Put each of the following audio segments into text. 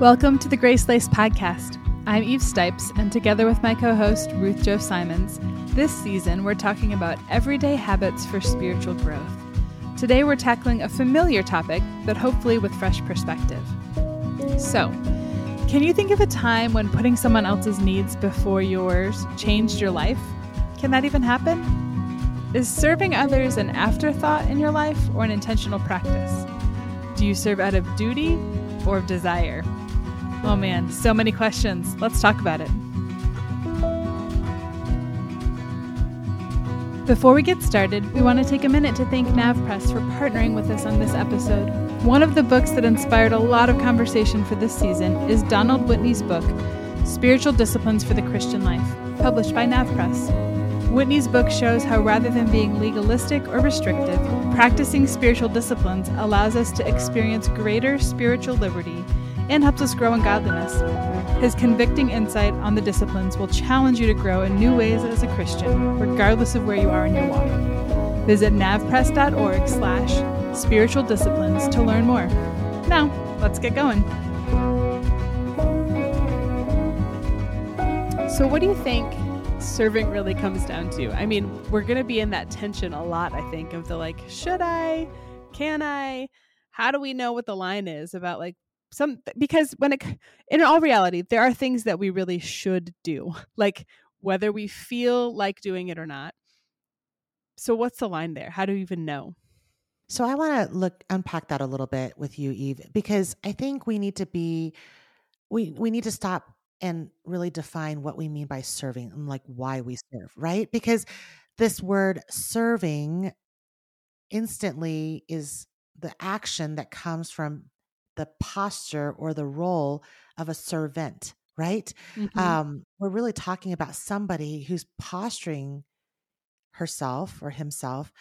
Welcome to the GraceLaced Podcast. I'm Eve Stipes, and together with my co host, Ruth Chou Simons, this season we're talking about everyday habits for spiritual growth. Today we're tackling a familiar topic, but hopefully with fresh perspective. So, can you think of a time when putting someone else's needs before yours changed your life? Can that even happen? Is serving others an afterthought in your life or an intentional practice? Do you serve out of duty or of desire? Oh man, so many questions. Let's talk about it. Before we get started, we want to take a minute to thank NavPress for partnering with us on this episode. One of the books that inspired a lot of conversation for this season is Donald Whitney's book, Spiritual Disciplines for the Christian Life, published by NavPress. Whitney's book shows how rather than being legalistic or restrictive, practicing spiritual disciplines allows us to experience greater spiritual liberty and helps us grow in godliness. His convicting insight on the disciplines will challenge you to grow in new ways as a Christian, regardless of where you are in your walk. Visit navpress.org slash spiritual disciplines to learn more. Now, let's get going. So, what do you think serving really comes down to? I mean, we're going to be in that tension a lot, I think, of the like, should I? Can I? How do we know what the line is about like some because when it in all reality there are things that we really should do like whether we feel like doing it or not. So what's the line there? How do you even know? So i want to look unpack that a little bit with you eve because i think we need to be we we need to stop and really define what we mean by serving and like why we serve right? Because this word serving instantly is the action that comes from the posture or the role of a servant, right? Mm-hmm. Um, we're really talking about somebody who's posturing herself or himself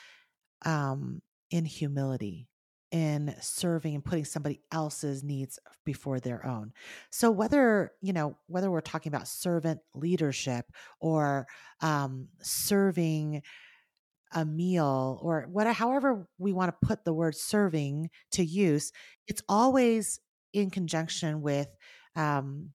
um, in humility, in serving and putting somebody else's needs before their own. So whether, you know, whether we're talking about servant leadership or um, serving a meal or whatever however we want to put the word serving to use it's always in conjunction with um,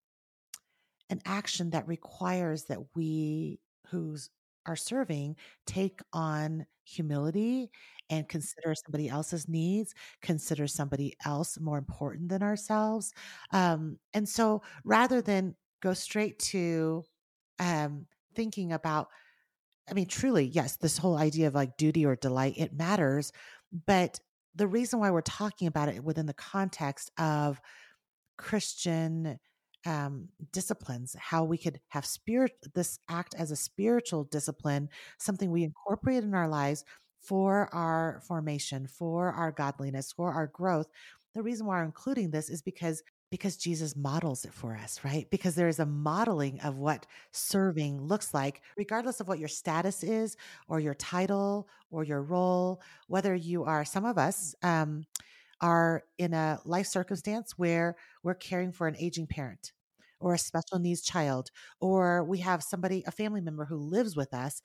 an action that requires that we who's are serving take on humility and consider somebody else's needs consider somebody else more important than ourselves um, and so rather than go straight to um, thinking about I mean, truly, yes, this whole idea of like duty or delight, it matters. But the reason why we're talking about it within the context of Christian um, disciplines, how we could have spirit, this act as a spiritual discipline, something we incorporate in our lives for our formation, for our godliness, for our growth. The reason why I'm including this is because because Jesus models it for us, right? Because there is a modeling of what serving looks like, regardless of what your status is, or your title, or your role. Whether you are, some of us um, are in a life circumstance where we're caring for an aging parent or a special needs child, or we have somebody, a family member who lives with us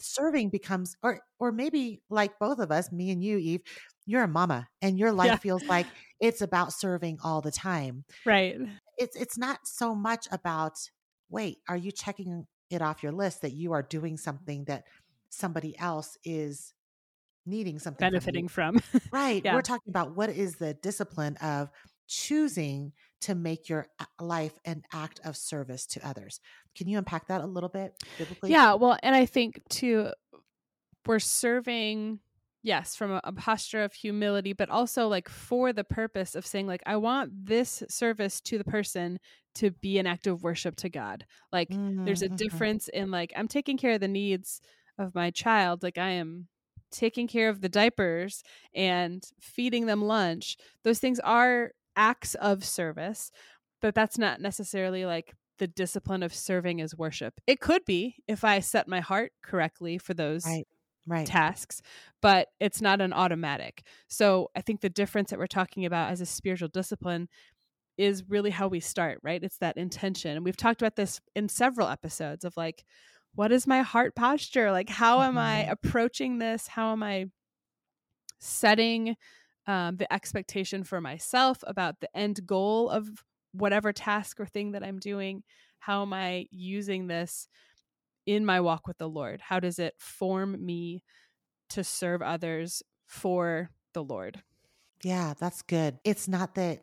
serving becomes or or maybe like both of us me and you eve you're a mama and your life yeah. feels like it's about serving all the time. Right. It's it's not so much about wait, are you checking it off your list that you are doing something that somebody else is needing something benefiting from. from. right. Yeah. We're talking about what is the discipline of choosing to make your life an act of service to others. Can you unpack that a little bit biblically? Yeah, well, and I think too we're serving yes from a, a, posture of humility but also like for the purpose of saying like i want this service to the person to be an act of worship to god like mm-hmm, there's a mm-hmm. difference in like i'm taking care of the needs of my child like i am taking care of the diapers and feeding them lunch those things are acts of service but that's not necessarily like the discipline of serving as worship it could be if i set my heart correctly for those right right. tasks, but it's not an automatic. So I think the difference that we're talking about as a spiritual discipline is really how we start, right? It's that intention. And we've talked about this in several episodes of like, what is my heart posture? Like, how am I mm-hmm. approaching this? How am I setting um, the expectation for myself about the end goal of whatever task or thing that I'm doing, how am I using this in my walk with the Lord? How does it form me to serve others for the Lord? Yeah, that's good. It's not that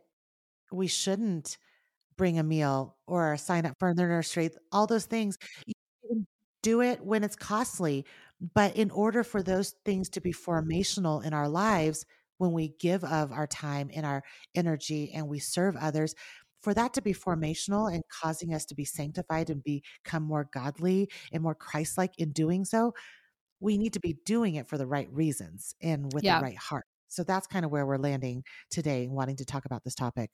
we shouldn't bring a meal or sign up for the nursery, all those things. You can do it when it's costly. But in order for those things to be formational in our lives, when we give of our time and our energy and we serve others, for that to be formational and causing us to be sanctified and become more godly and more Christ like in doing so, we need to be doing it for the right reasons and with Yeah. the right heart. So that's kind of where we're landing today, wanting to talk about this topic.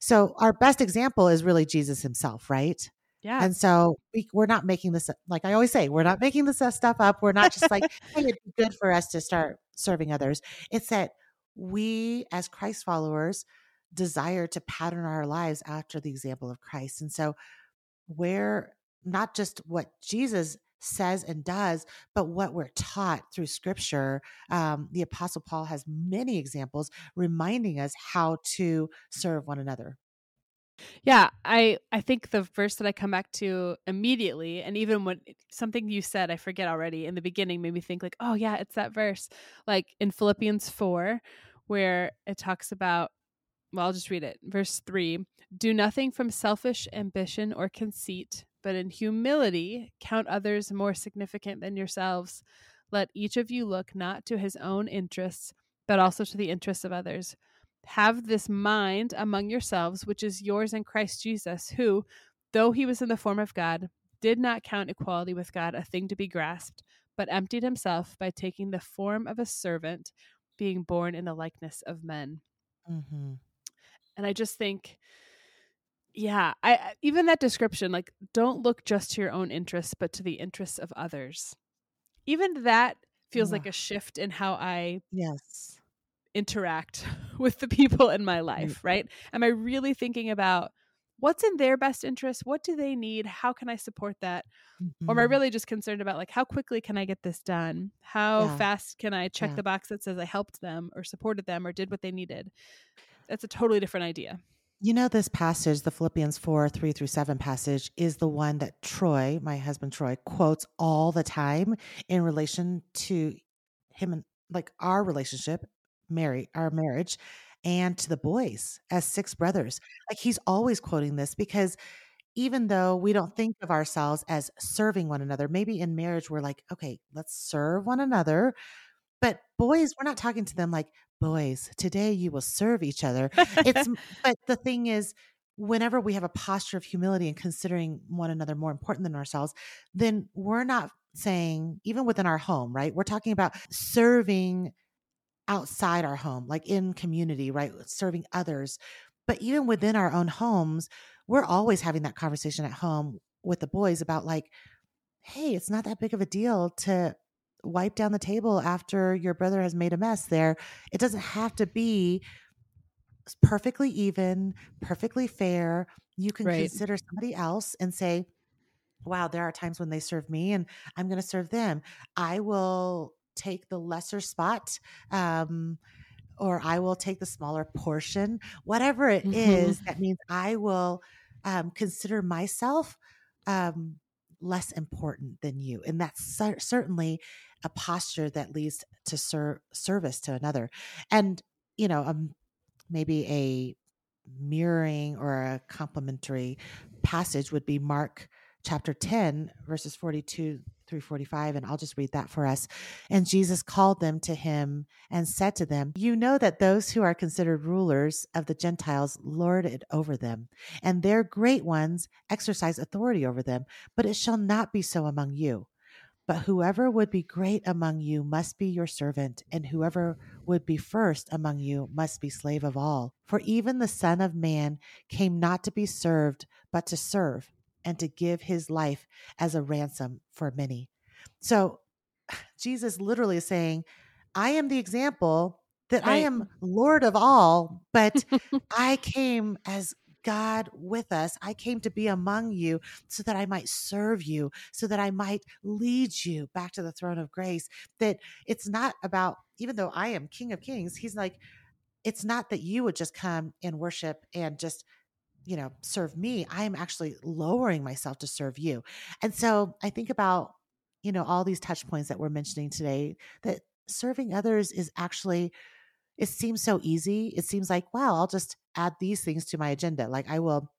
So, our best example is really Jesus himself, right? Yeah. And so we, we're not making this, like I always say, we're not making this stuff up. We're not just like, hey, it'd be good for us to start serving others. It's that we, as Christ followers, desire to pattern our lives after the example of Christ. And so, where not just what Jesus says and does, but what we're taught through scripture. Um, the Apostle Paul has many examples reminding us how to serve one another. Yeah, I I think the verse that I come back to immediately, and even when something you said, I forget already in the beginning, made me think like, oh yeah, it's that verse, like in Philippians four, where it talks about. Well, I'll just read it. Verse three: Do nothing from selfish ambition or conceit, but in humility count others more significant than yourselves. Let each of you look not to his own interests, but also to the interests of others have this mind among yourselves, which is yours in Christ Jesus, who, though he was in the form of God, did not count equality with God a thing to be grasped, but emptied himself by taking the form of a servant, being born in the likeness of men. Mm-hmm. And I just think, yeah, I even that description, like, don't look just to your own interests, but to the interests of others. Even that feels like a shift in how I yes interact with the people in my life, right? Am I really thinking about what's in their best interest? What do they need? How can I support that? Mm-hmm. Or am I really just concerned about like how quickly can I get this done? How Yeah. fast can I check Yeah. the box that says I helped them or supported them or did what they needed? That's a totally different idea. You know, this passage, the Philippians 4 3 through 7 passage, is the one that Troy, my husband Troy, quotes all the time in relation to him and like our relationship, marry our marriage, and to the boys as six brothers. Like he's always quoting this because even though we don't think of ourselves as serving one another, maybe in marriage we're like, okay, let's serve one another. But boys, we're not talking to them like, boys, today you will serve each other. It's but the thing is, whenever we have a posture of humility and considering one another more important than ourselves, then we're not saying, even within our home, right? We're talking about serving outside our home, like in community, right? Serving others. But even within our own homes, we're always having that conversation at home with the boys about like, hey, it's not that big of a deal to wipe down the table after your brother has made a mess there. It doesn't have to be perfectly even, perfectly fair. You can Right. consider somebody else and say, wow, there are times when they serve me and I'm going to serve them. I will take the lesser spot. Um, or I will take the smaller portion, whatever it Mhm. is. That means I will um, consider myself um, less important than you, and that's cer- certainly a posture that leads to ser- service to another. And you know, um, maybe a mirroring or a complementary passage would be Mark chapter 10, verses 42 through 45. And I'll just read that for us. And Jesus called them to him and said to them, You know that those who are considered rulers of the Gentiles lord it over them, and their great ones exercise authority over them. But it shall not be so among you. But whoever would be great among you must be your servant, and whoever would be first among you must be slave of all. For even the Son of Man came not to be served, but to serve, and to give his life as a ransom for many. So Jesus literally is saying, I am the example that I am Lord of all, but I came as God with us. I came to be among you so that I might serve you, so that I might lead you back to the throne of grace. That it's not about, even though I am King of Kings, He's like, it's not that you would just come and worship and just you know, serve me, I am actually lowering myself to serve you. And so I think about, you know, all these touch points that we're mentioning today that serving others is actually it seems so easy. It seems like, wow, I'll just add these things to my agenda. Like I will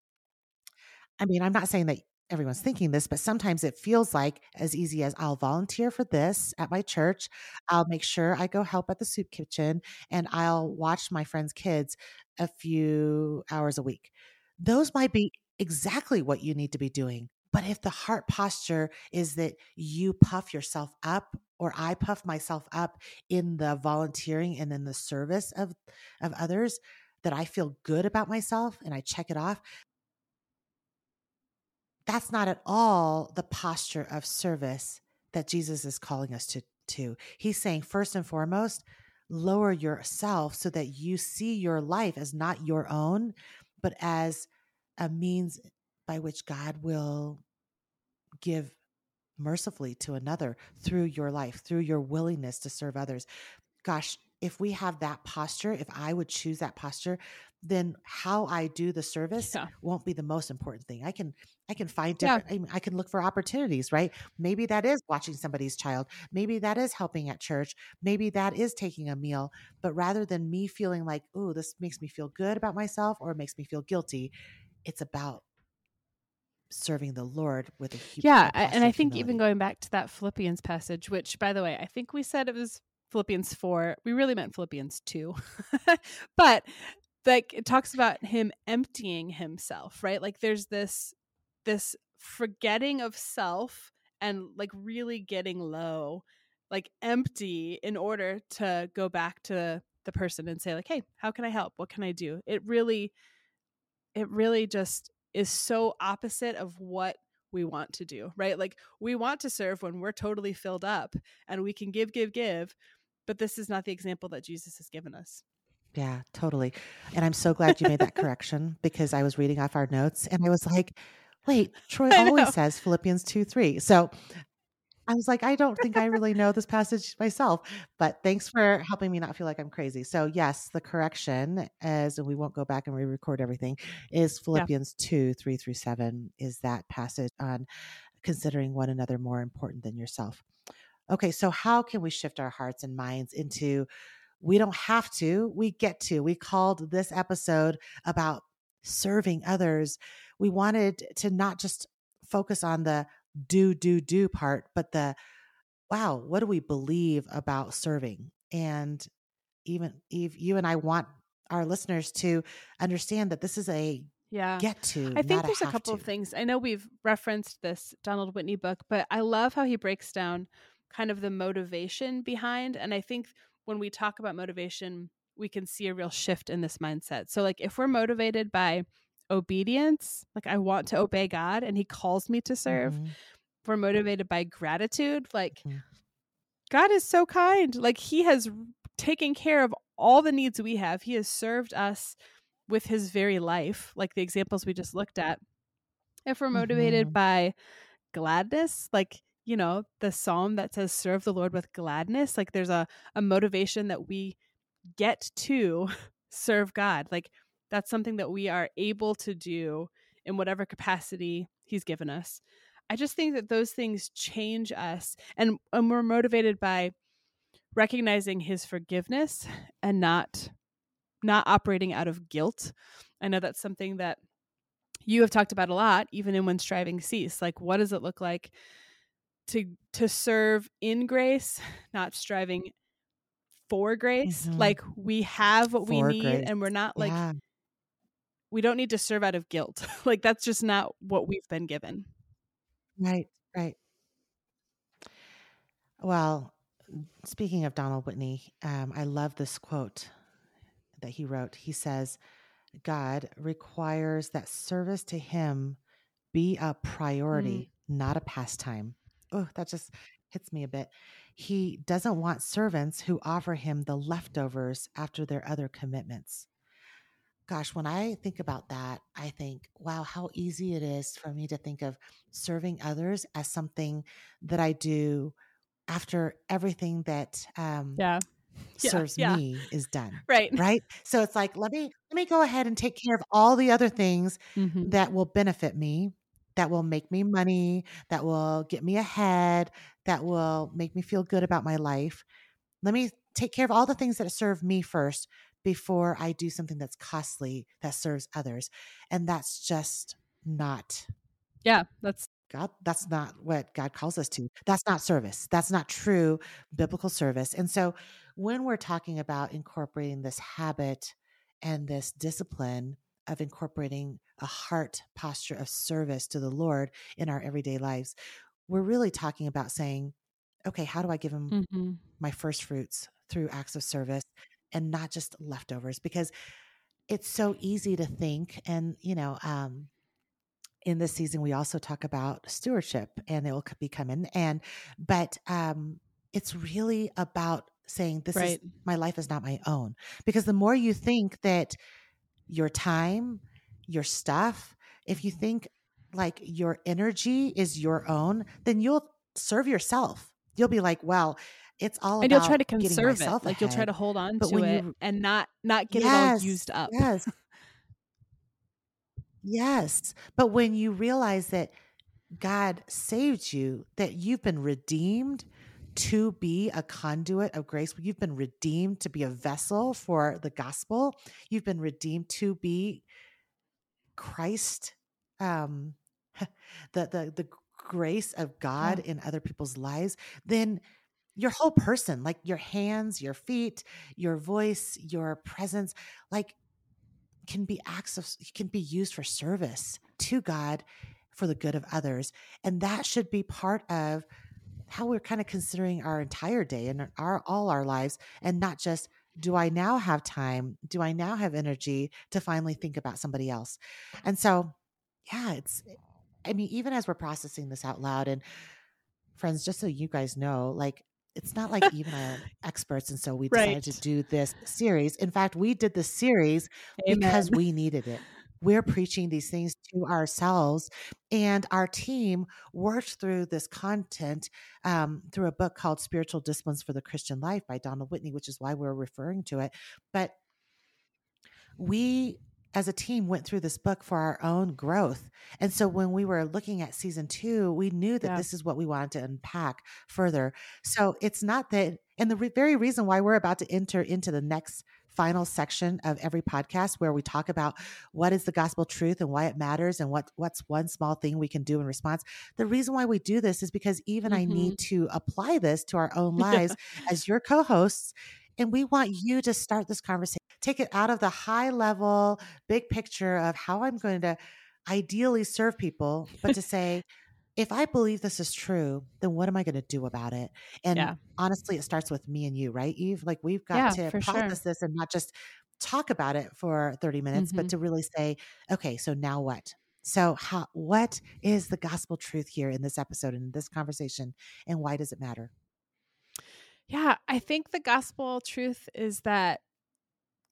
I mean, I'm not saying that everyone's thinking this, but sometimes it feels like as easy as I'll volunteer for this at my church. I'll make sure I go help at the soup kitchen and I'll watch my friends' kids a few hours a week. Those might be exactly what you need to be doing. But if the heart posture is that you puff yourself up or I puff myself up in the volunteering and in the service of of others that I feel good about myself and I check it off, that's not at all the posture of service that Jesus is calling us to to. He's saying first and foremost, lower yourself so that you see your life as not your own, but as a means by which God will give mercifully to another through your life, through your willingness to serve others. Gosh, if we have that posture, if I would choose that posture, then how I do the service yeah. won't be the most important thing. I can I can find different yeah. I, I can look for opportunities, right? Maybe that is watching somebody's child. Maybe that is helping at church. Maybe that is taking a meal. But rather than me feeling like, "Oh, this makes me feel good about myself or it makes me feel guilty," it's about serving the Lord with a huge yeah. And I think humility. even going back to that Philippians passage, which by the way, I think we said it was Philippians 4. We really meant Philippians 2. but like it talks about him emptying himself, right? Like there's this this forgetting of self and like really getting low, like empty in order to go back to the person and say like, "Hey, how can I help? What can I do?" It really it really just is so opposite of what we want to do, right? Like we want to serve when we're totally filled up and we can give, give, give, but this is not the example that Jesus has given us. Yeah, totally. And I'm so glad you made that correction because I was reading off our notes and I was like, wait, Troy always says Philippians 2 3. So I was like, I don't think I really know this passage myself, but thanks for helping me not feel like I'm crazy. So, yes, the correction, is, and we won't go back and re record everything, is Philippians yeah. 2 3 through 7, is that passage on considering one another more important than yourself. Okay, so how can we shift our hearts and minds into we don't have to, we get to. We called this episode about serving others. We wanted to not just focus on the do, do, do part, but the wow, what do we believe about serving? And even Eve, you and I want our listeners to understand that this is a yeah get to i think there's a, a couple to. of things i know we've referenced this donald whitney book but i love how he breaks down kind of the motivation behind and i think when we talk about motivation we can see a real shift in this mindset. So like if we're motivated by obedience like i want to obey god and he calls me to serve mm-hmm. we're motivated by gratitude like mm-hmm. god is so kind. Like he has taken care of all the needs we have. He has served us with his very life like the examples we just looked at. If we're motivated mm-hmm. by gladness like you know the psalm that says serve the lord with gladness like there's a, a motivation that we get to serve god like that's something that we are able to do in whatever capacity he's given us I just think that those things change us and, and we're motivated by recognizing his forgiveness and not not operating out of guilt. I know that's something that you have talked about a lot even in when Strivings Cease. Like what does it look like to to serve in grace, not striving for grace? Mm-hmm. Like we have what for we need grace. and we're not like yeah. we don't need to serve out of guilt. like that's just not what we've been given. Right, right. Well, speaking of Donald Whitney, um, I love this quote that he wrote. He says, God requires that service to him be a priority, mm. not a pastime. Oh, that just hits me a bit. He doesn't want servants who offer him the leftovers after their other commitments gosh, when I think about that, I think, wow, how easy it is for me to think of serving others as something that I do after everything that um, yeah. yeah, serves yeah. me is done. Right. Right. So it's like, let me let me go ahead and take care of all the other things mm-hmm. that will benefit me, that will make me money, that will get me ahead, that will make me feel good about my life. Let me take care of all the things that serve me first before I do something that's costly that serves others. And that's just not. Yeah, that's God, that's not what God calls us to. That's not service. That's not true biblical service. And so when we're talking about incorporating this habit and this discipline of incorporating a heart posture of service to the Lord in our everyday lives, we're really talking about saying, okay, how do I give him mm-hmm. my first fruits through acts of service and not just leftovers? Because it's so easy to think, and, you know, um, in this season we also talk about stewardship and it will be coming and but um it's really about saying this right. is my life is not my own because the more you think that your time your stuff. If you mm-hmm. think like your energy is your own then you'll serve yourself. You'll be like well it's all and you'll try to conserve it. like ahead. you'll try to hold on but to it you, and not not get yes, it all used up. yes. Yes. But when you realize that God saved you, that you've been redeemed to be a conduit of grace, you've been redeemed to be a vessel for the gospel, you've been redeemed to be Christ, um, the, the, the grace of God yeah. in other people's lives, then your whole person, like your hands, your feet, your voice, your presence, like can be acts of can be used for service to God for the good of others. And that should be part of how we're kind of considering our entire day and our all our lives and not just do I now have time? Do I now have energy to finally think about somebody else? And so, yeah, it's, eh, I mean, even as we're processing this out loud, and friends, just so you guys know, like it's not like even our experts and so we decided right. to do this series in fact we did the series Amen. because we needed it we're preaching these things to ourselves and our team worked through this content um, through a book called spiritual disciplines for the christian life by donald whitney which is why we're referring to it but we as a team went through this book for our own growth. And so when we were looking at season two, we knew that yeah. this is what we wanted to unpack further. So it's not that, and the re- very reason why we're about to enter into the next final section of every podcast where we talk about what is the gospel truth and why it matters and what what's one small thing we can do in response. The reason why we do this is because even mm-hmm. I need mm-hmm. to apply this to our own lives as your co-hosts and we want you to start this conversation take it out of the high level, big picture of how I'm going to ideally serve people, but to say, if I believe this is true, then what am I going to do about it? And yeah. honestly, it starts with me and you, right, Eve? Like we've got yeah, to process sure. this and not just talk about it for 30 minutes, mm-hmm. but to really say, okay, so now what? So how what is the gospel truth here in this episode in this conversation and why does it matter? Yeah, I think the gospel truth is that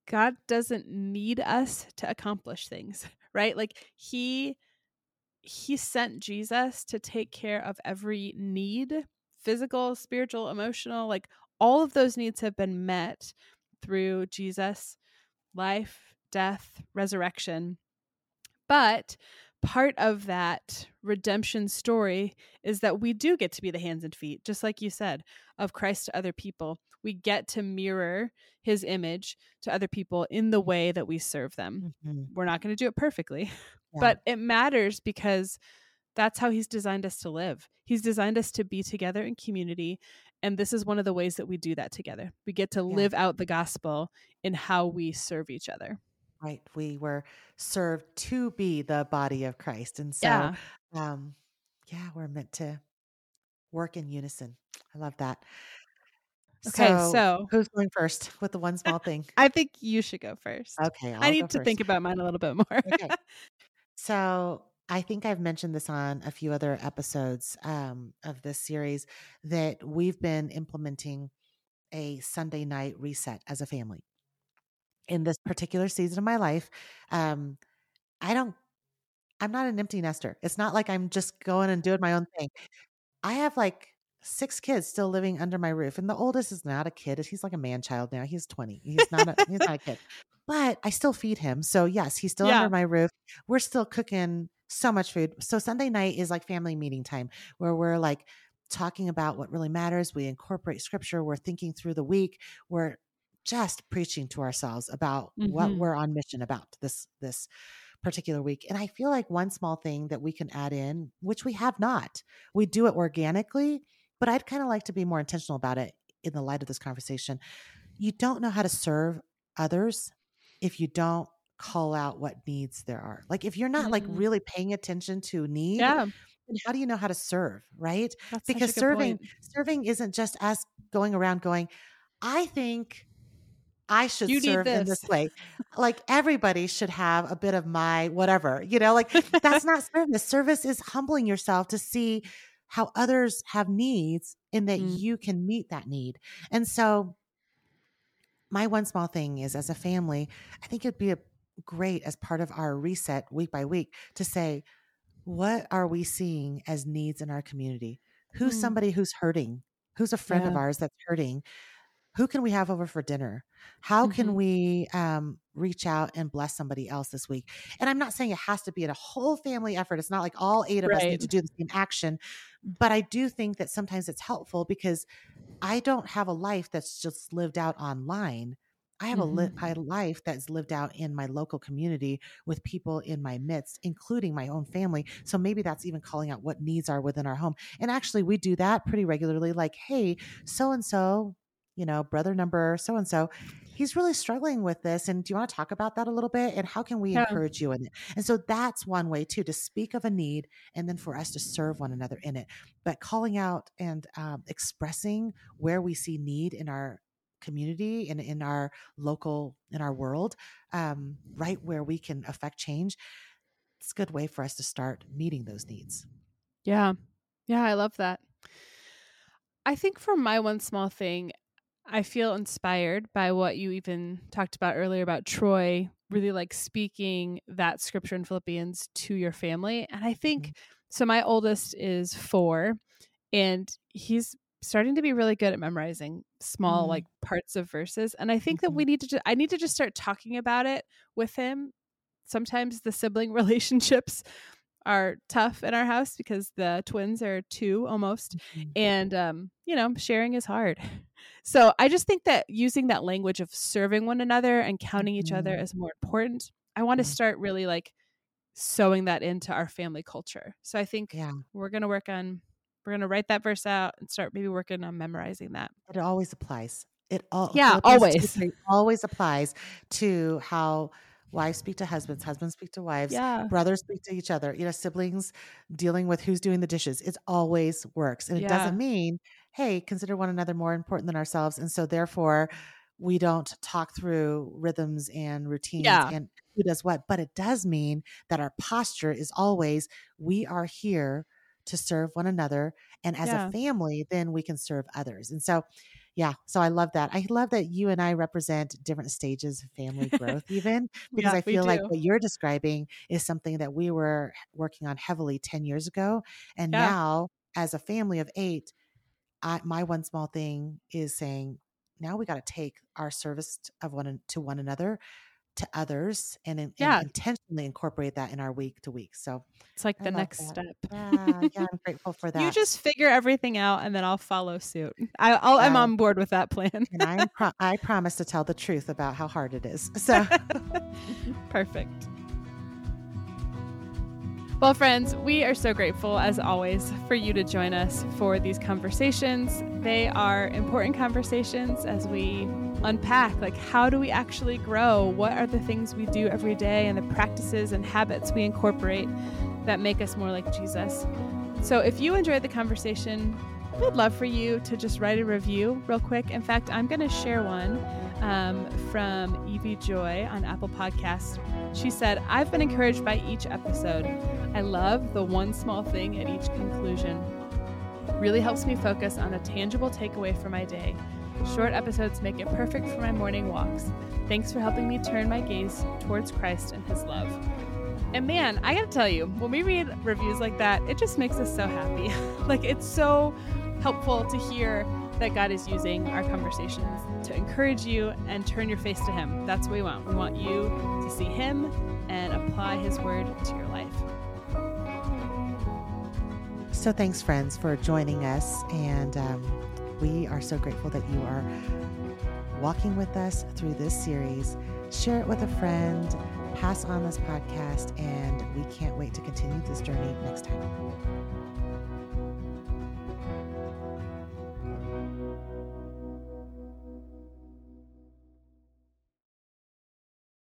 God doesn't need us to accomplish things, right? Like he he sent Jesus to take care of every need, physical, spiritual, emotional, like all of those needs have been met through Jesus life, death, resurrection. But part of that redemption story is that we do get to be the hands and feet, just like you said, of Christ to other people. We get to mirror his image to other people in the way that we serve them. Mm-hmm. We're not going to do it perfectly, yeah. but it matters because that's how he's designed us to live. He's designed us to be together in community. And this is one of the ways that we do that together. We get to yeah. live out the gospel in how we serve each other. Right. We were served to be the body of Christ. And so, yeah, um, yeah we're meant to work in unison. I love that. Okay, so, so who's going first with the one small thing? I think you should go first. Okay, I'll i need to first. think about mine a little bit more. okay. So I think I've mentioned this on a few other episodes um, of this series that we've been implementing a Sunday night reset as a family in this particular season of my life, um, I don't, I'm not an empty nester. It's not like I'm just going and doing my own thing. I have like six kids still living under my roof. And the oldest is not a kid. He's like a man child now. He's 20. He's not a, he's not a kid. But I still feed him. So yes, he's still Yeah. under my roof. We're still cooking so much food. So Sunday night is like family meeting time where we're like talking about what really matters. We incorporate scripture. We're thinking through the week. We're just preaching to ourselves about what Mhm. we're on mission about this this particular week. And I feel like one small thing that we can add in, which we have not, we do it organically, but I'd kind of like to be more intentional about it in the light of this conversation. You don't know how to serve others if you don't call out what needs there are. Like if you're not like Mm. really paying attention to need, Yeah. then how do you know how to serve, right? That's because serving point. serving isn't just us going around going i think i should You serve in this. this way like everybody should have a bit of my whatever you know like that's not service service is humbling yourself to see how others have needs and that Mm. you can meet that need. And so my one small thing is as a family i think it'd be a great as part of our reset week by week to say what are we seeing as needs in our community? Who's Hmm. somebody who's hurting? Who's a friend of ours that's hurting who can we have over for dinner? How can Mhm. we um, reach out and bless somebody else this week? And i'm not saying it has to be a whole family effort it's not like all eight of us need to do the same action but i do think that sometimes it's helpful because i don't have a life that's just lived out online. I have a, li- a life that's lived out in my local community with people in my midst including my own family so maybe that's even calling out what needs are within our home and actually we do that pretty regularly like hey so and so you know brother number so and so he's really struggling with this and do you want to talk about that a little bit and how can we Yeah. encourage you in it and so that's one way too to speak of a need and then for us to serve one another in it but calling out and um, expressing where we see need in our community and in our local in our world um, right where we can affect change it's a good way for us to start meeting those needs Yeah. Yeah, I love that. I think for my one small thing, I feel inspired by what you even talked about earlier about Troy really like speaking that scripture in Philippians to your family. And I think so. My oldest is four, and he's starting to be really good at memorizing small Mm. like parts of verses. And I think that we need to, ju- I need to just start talking about it with him. Sometimes the sibling relationships are tough in our house because the twins are two almost and um you know sharing is hard. So i just think that using that language of serving one another and counting each other is more important. I want to start really like sewing that into our family culture. So i think yeah. we're going to work on we're going to write that verse out and start maybe working on memorizing that. It always applies. It all Yeah, always. 2:3 always applies to how wives speak to husbands, husbands speak to wives, yeah brothers speak to each other. You know, siblings dealing with who's doing the dishes. It always works, and it doesn't mean, hey, consider one another more important than ourselves, and so therefore we don't talk through rhythms and routines Yeah. and who does what. But it does mean that our posture is always we are here to serve one another and as Yeah. a family then we can serve others and so yeah so i love that i love that you and i represent different stages of family growth even because Yeah, i feel like what you're describing is something that we were working on heavily 10 years ago and Yeah. now as a family of eight I, my one small thing is saying now we got to take our service of one to one another to others and, and Yeah. intentionally incorporate that in our week to week so it's like I the next that. step yeah, yeah i'm grateful for that you just figure everything out and then i'll follow suit I, I'll, i'm on board with that plan and I pro- I promise to tell the truth about how hard it is. So Perfect. Well, friends, we are so grateful, as always, for you to join us for these conversations. They are important conversations as we unpack like how do we actually grow? What are the things we do every day and the practices and habits we incorporate that make us more like jesus? So if you enjoyed the conversation we'd love for you to just write a review real quick. In fact i'm going to share one um, from evie joy on apple podcasts. She said i've been encouraged by each episode. I love the one small thing at each conclusion. Really helps me focus on a tangible takeaway for my day Short episodes make it perfect for my morning walks. Thanks for helping me turn my gaze towards Christ and His love. And man, I gotta tell you, when we read reviews like that, it just makes us so happy. like, it's so helpful to hear that God is using our conversations to encourage you and turn your face to Him. That's what we want. We want you to see Him and apply His word to your life. So, thanks, friends, for joining us. And um, we are so grateful that you are walking with us through this series. Share it with a friend, pass on this podcast, and we can't wait to continue this journey next time.